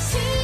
しい